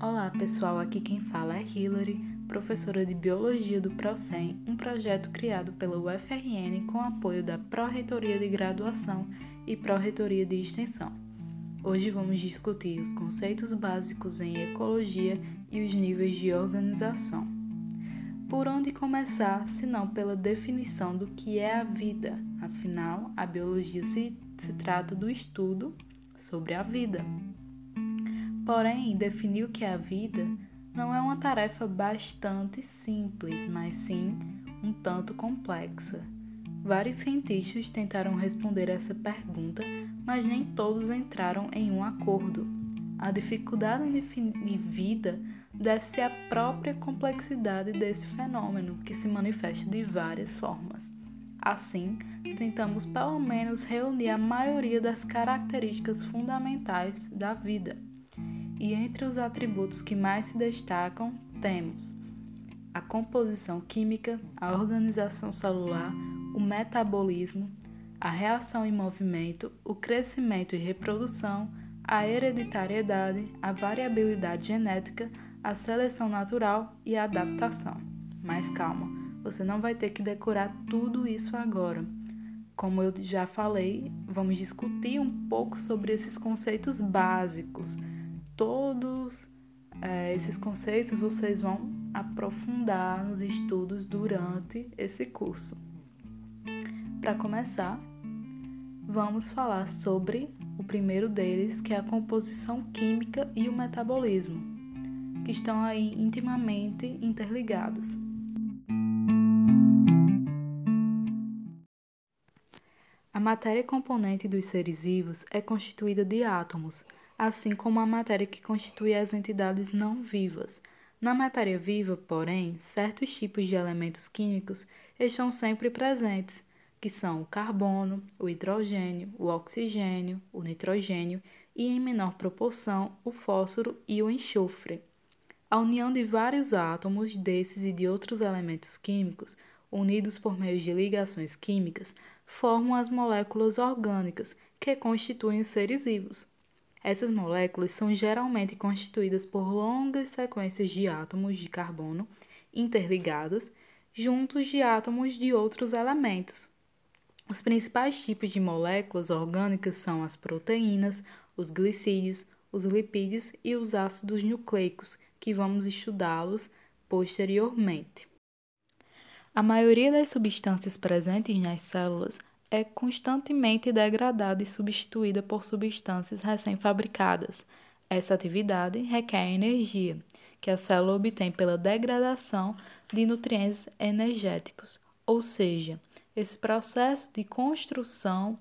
Olá pessoal, aqui quem fala é Hilary, professora de Biologia do ProSem, um projeto criado pela UFRN com apoio da Pró-Reitoria de Graduação e Pró-Reitoria de Extensão. Hoje vamos discutir os conceitos básicos em ecologia e os níveis de organização. Por onde começar, se não pela definição do que é a vida? Afinal, a biologia se, se trata do estudo sobre a vida. Porém, definir o que é a vida não é uma tarefa bastante simples, mas sim um tanto complexa. Vários cientistas tentaram responder essa pergunta, mas nem todos entraram em um acordo. A dificuldade em definir vida deve-se à própria complexidade desse fenômeno, que se manifesta de várias formas. Assim, tentamos pelo menos reunir a maioria das características fundamentais da vida e entre os atributos que mais se destacam temos a composição química, a organização celular, o metabolismo, a reação em movimento, o crescimento e reprodução, a hereditariedade, a variabilidade genética, a seleção natural e a adaptação. Mas calma, você não vai ter que decorar tudo isso agora. Como eu já falei, vamos discutir um pouco sobre esses conceitos básicos todos é, esses conceitos vocês vão aprofundar nos estudos durante esse curso. Para começar, vamos falar sobre o primeiro deles, que é a composição química e o metabolismo, que estão aí intimamente interligados. A matéria componente dos seres vivos é constituída de átomos assim como a matéria que constitui as entidades não vivas. Na matéria viva, porém, certos tipos de elementos químicos estão sempre presentes, que são o carbono, o hidrogênio, o oxigênio, o nitrogênio e, em menor proporção, o fósforo e o enxofre. A união de vários átomos desses e de outros elementos químicos, unidos por meio de ligações químicas, formam as moléculas orgânicas que constituem os seres vivos. Essas moléculas são geralmente constituídas por longas sequências de átomos de carbono interligados juntos de átomos de outros elementos. Os principais tipos de moléculas orgânicas são as proteínas, os glicídios, os lipídios e os ácidos nucleicos, que vamos estudá-los posteriormente. A maioria das substâncias presentes nas células é constantemente degradada e substituída por substâncias recém-fabricadas. Essa atividade requer energia, que a célula obtém pela degradação de nutrientes energéticos, ou seja, esse processo de construção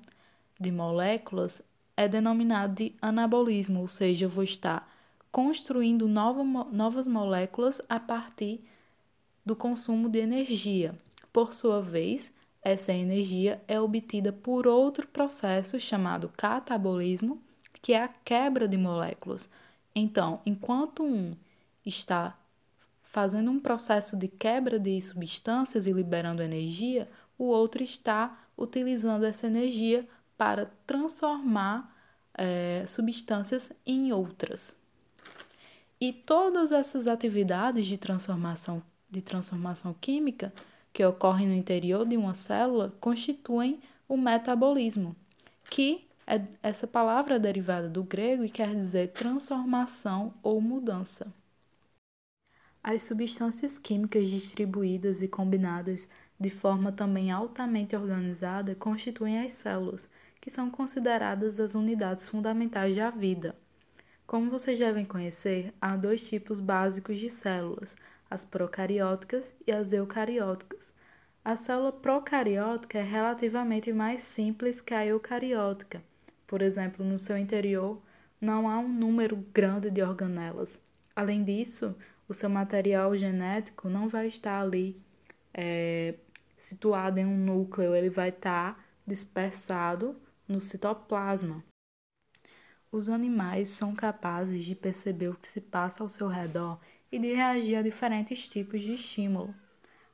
de moléculas é denominado de anabolismo, ou seja, eu vou estar construindo nova, novas moléculas a partir do consumo de energia. Por sua vez, essa energia é obtida por outro processo chamado catabolismo, que é a quebra de moléculas. Então, enquanto um está fazendo um processo de quebra de substâncias e liberando energia, o outro está utilizando essa energia para transformar é, substâncias em outras. E todas essas atividades de transformação, de transformação química que ocorrem no interior de uma célula constituem o metabolismo, que é essa palavra é derivada do grego e quer dizer transformação ou mudança. As substâncias químicas distribuídas e combinadas de forma também altamente organizada constituem as células, que são consideradas as unidades fundamentais da vida. Como vocês devem conhecer, há dois tipos básicos de células, as procarióticas e as eucarióticas. A célula procariótica é relativamente mais simples que a eucariótica. Por exemplo, no seu interior não há um número grande de organelas. Além disso, o seu material genético não vai estar ali é, situado em um núcleo, ele vai estar dispersado no citoplasma. Os animais são capazes de perceber o que se passa ao seu redor e de reagir a diferentes tipos de estímulo.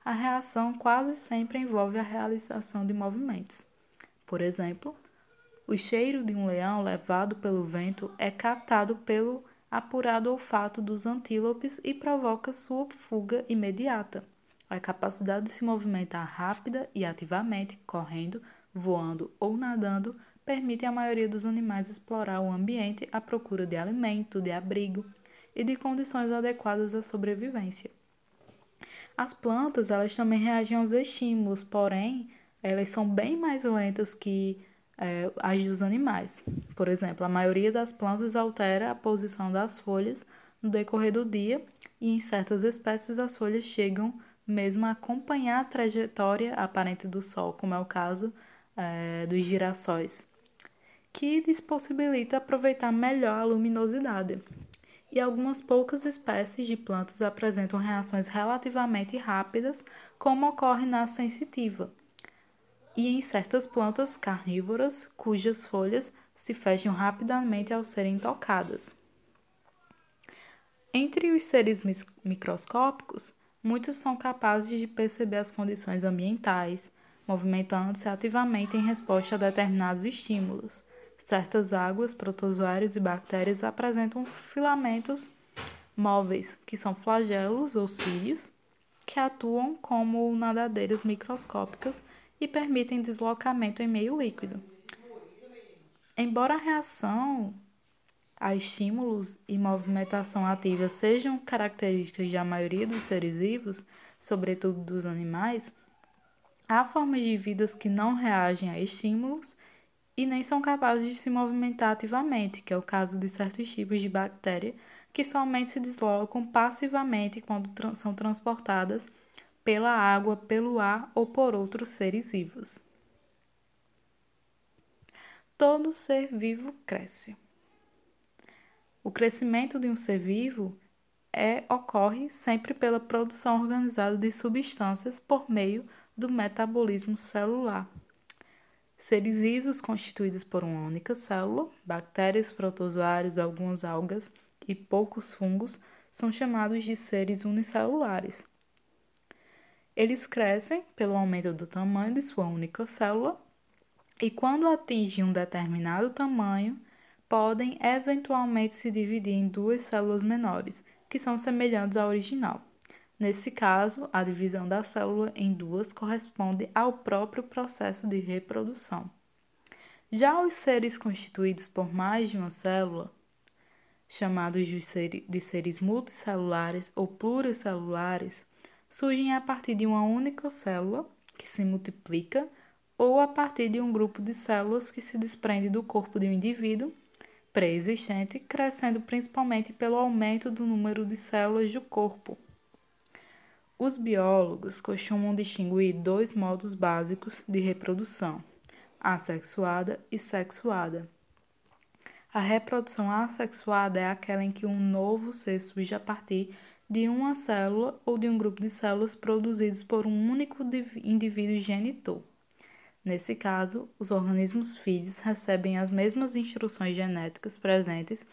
A reação quase sempre envolve a realização de movimentos. Por exemplo, o cheiro de um leão levado pelo vento é captado pelo apurado olfato dos antílopes e provoca sua fuga imediata. A capacidade de se movimentar rápida e ativamente, correndo, voando ou nadando, permite à maioria dos animais explorar o ambiente à procura de alimento, de abrigo e de condições adequadas à sobrevivência. As plantas, elas também reagem aos estímulos, porém, elas são bem mais lentas que é, as dos animais. Por exemplo, a maioria das plantas altera a posição das folhas no decorrer do dia e em certas espécies as folhas chegam mesmo a acompanhar a trajetória aparente do Sol, como é o caso é, dos girassóis, que lhes possibilita aproveitar melhor a luminosidade. E algumas poucas espécies de plantas apresentam reações relativamente rápidas, como ocorre na sensitiva, e em certas plantas carnívoras cujas folhas se fecham rapidamente ao serem tocadas. Entre os seres microscópicos, muitos são capazes de perceber as condições ambientais, movimentando-se ativamente em resposta a determinados estímulos. Certas águas, protozoários e bactérias apresentam filamentos móveis, que são flagelos ou cílios, que atuam como nadadeiras microscópicas e permitem deslocamento em meio líquido. Embora a reação a estímulos e movimentação ativa sejam características da maioria dos seres vivos, sobretudo dos animais, há formas de vidas que não reagem a estímulos e nem são capazes de se movimentar ativamente, que é o caso de certos tipos de bactéria que somente se deslocam passivamente quando tra são transportadas pela água, pelo ar ou por outros seres vivos. Todo ser vivo cresce. O crescimento de um ser vivo é, ocorre sempre pela produção organizada de substâncias por meio do metabolismo celular. Seres vivos constituídos por uma única célula, bactérias, protozoários, algumas algas e poucos fungos são chamados de seres unicelulares. Eles crescem pelo aumento do tamanho de sua única célula e, quando atingem um determinado tamanho, podem eventualmente se dividir em duas células menores, que são semelhantes à original. Nesse caso, a divisão da célula em duas corresponde ao próprio processo de reprodução. Já os seres constituídos por mais de uma célula, chamados de seres multicelulares ou pluricelulares, surgem a partir de uma única célula que se multiplica ou a partir de um grupo de células que se desprende do corpo de um indivíduo pré-existente, crescendo principalmente pelo aumento do número de células do corpo. Os biólogos costumam distinguir dois modos básicos de reprodução: assexuada e sexuada. A reprodução assexuada é aquela em que um novo ser surge a partir de uma célula ou de um grupo de células produzidos por um único indivíduo genitor. Nesse caso, os organismos filhos recebem as mesmas instruções genéticas presentes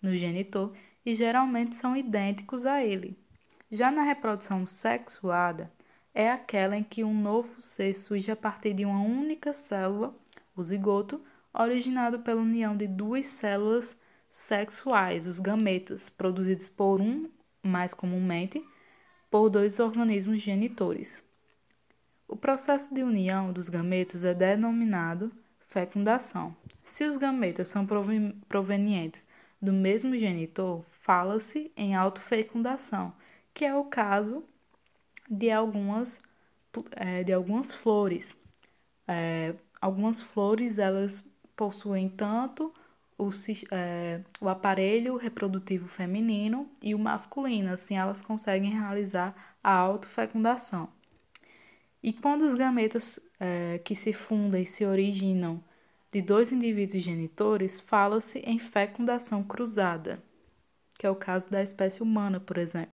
no genitor e geralmente são idênticos a ele. Já na reprodução sexuada, é aquela em que um novo ser surge a partir de uma única célula, o zigoto, originado pela união de duas células sexuais, os gametas, produzidos por um mais comumente, por dois organismos genitores. O processo de união dos gametas é denominado fecundação. Se os gametas são provenientes do mesmo genitor, fala-se em autofecundação, que é o caso de algumas, é, de algumas flores. É, algumas flores elas possuem tanto o, é, o aparelho reprodutivo feminino e o masculino, assim elas conseguem realizar a autofecundação. E quando os gametas é, que se fundem se originam de dois indivíduos genitores, fala-se em fecundação cruzada, que é o caso da espécie humana, por exemplo.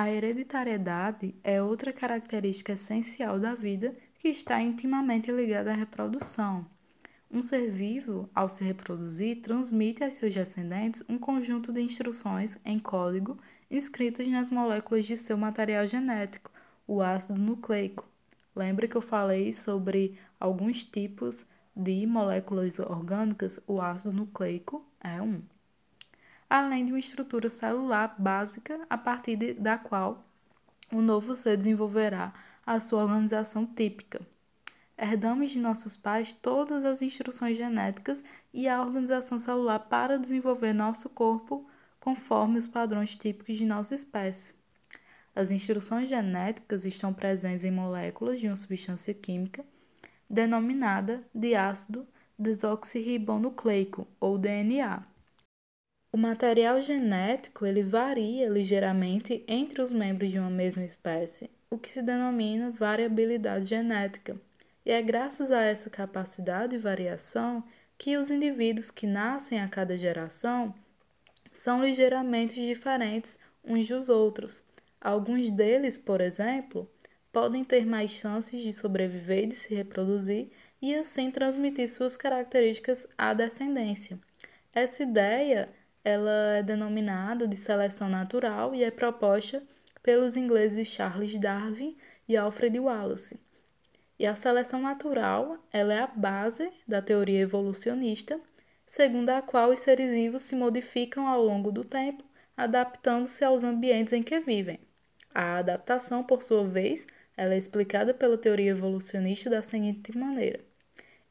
A hereditariedade é outra característica essencial da vida que está intimamente ligada à reprodução. Um ser vivo, ao se reproduzir, transmite aos seus descendentes um conjunto de instruções em código inscritas nas moléculas de seu material genético, o ácido nucleico. Lembra que eu falei sobre alguns tipos de moléculas orgânicas? O ácido nucleico é um. Além de uma estrutura celular básica a partir de, da qual o novo ser desenvolverá a sua organização típica. Herdamos de nossos pais todas as instruções genéticas e a organização celular para desenvolver nosso corpo conforme os padrões típicos de nossa espécie. As instruções genéticas estão presentes em moléculas de uma substância química denominada de ácido desoxirribonucleico, ou DNA. O material genético ele varia ligeiramente entre os membros de uma mesma espécie, o que se denomina variabilidade genética. E é graças a essa capacidade de variação que os indivíduos que nascem a cada geração são ligeiramente diferentes uns dos outros. Alguns deles, por exemplo, podem ter mais chances de sobreviver e de se reproduzir e assim transmitir suas características à descendência. Essa ideia ela é denominada de seleção natural e é proposta pelos ingleses Charles Darwin e Alfred Wallace. E a seleção natural ela é a base da teoria evolucionista, segundo a qual os seres vivos se modificam ao longo do tempo, adaptando-se aos ambientes em que vivem. A adaptação, por sua vez, ela é explicada pela teoria evolucionista da seguinte maneira: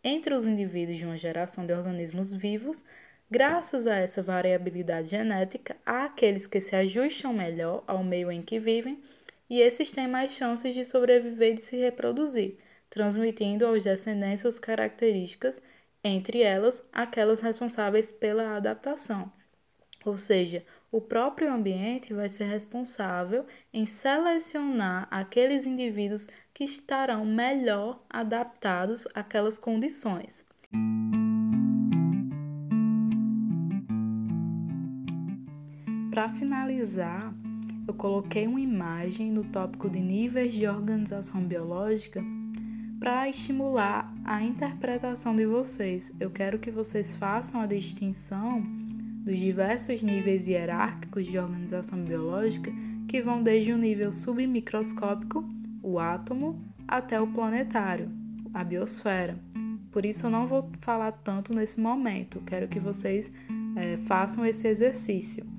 entre os indivíduos de uma geração de organismos vivos, graças a essa variabilidade genética, há aqueles que se ajustam melhor ao meio em que vivem e esses têm mais chances de sobreviver e de se reproduzir, transmitindo aos descendentes suas características, entre elas aquelas responsáveis pela adaptação. Ou seja, o próprio ambiente vai ser responsável em selecionar aqueles indivíduos que estarão melhor adaptados àquelas condições. Para finalizar, eu coloquei uma imagem no tópico de níveis de organização biológica para estimular a interpretação de vocês. Eu quero que vocês façam a distinção dos diversos níveis hierárquicos de organização biológica que vão desde o nível submicroscópico, o átomo, até o planetário, a biosfera. Por isso eu não vou falar tanto nesse momento, quero que vocês é, façam esse exercício.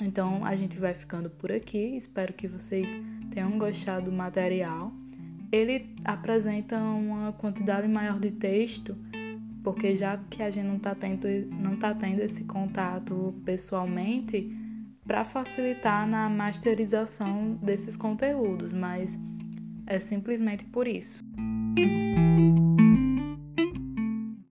Então a gente vai ficando por aqui, espero que vocês tenham gostado do material. Ele apresenta uma quantidade maior de texto porque já que a gente não está tendo, não tá tendo esse contato pessoalmente, para facilitar na masterização desses conteúdos, mas é simplesmente por isso.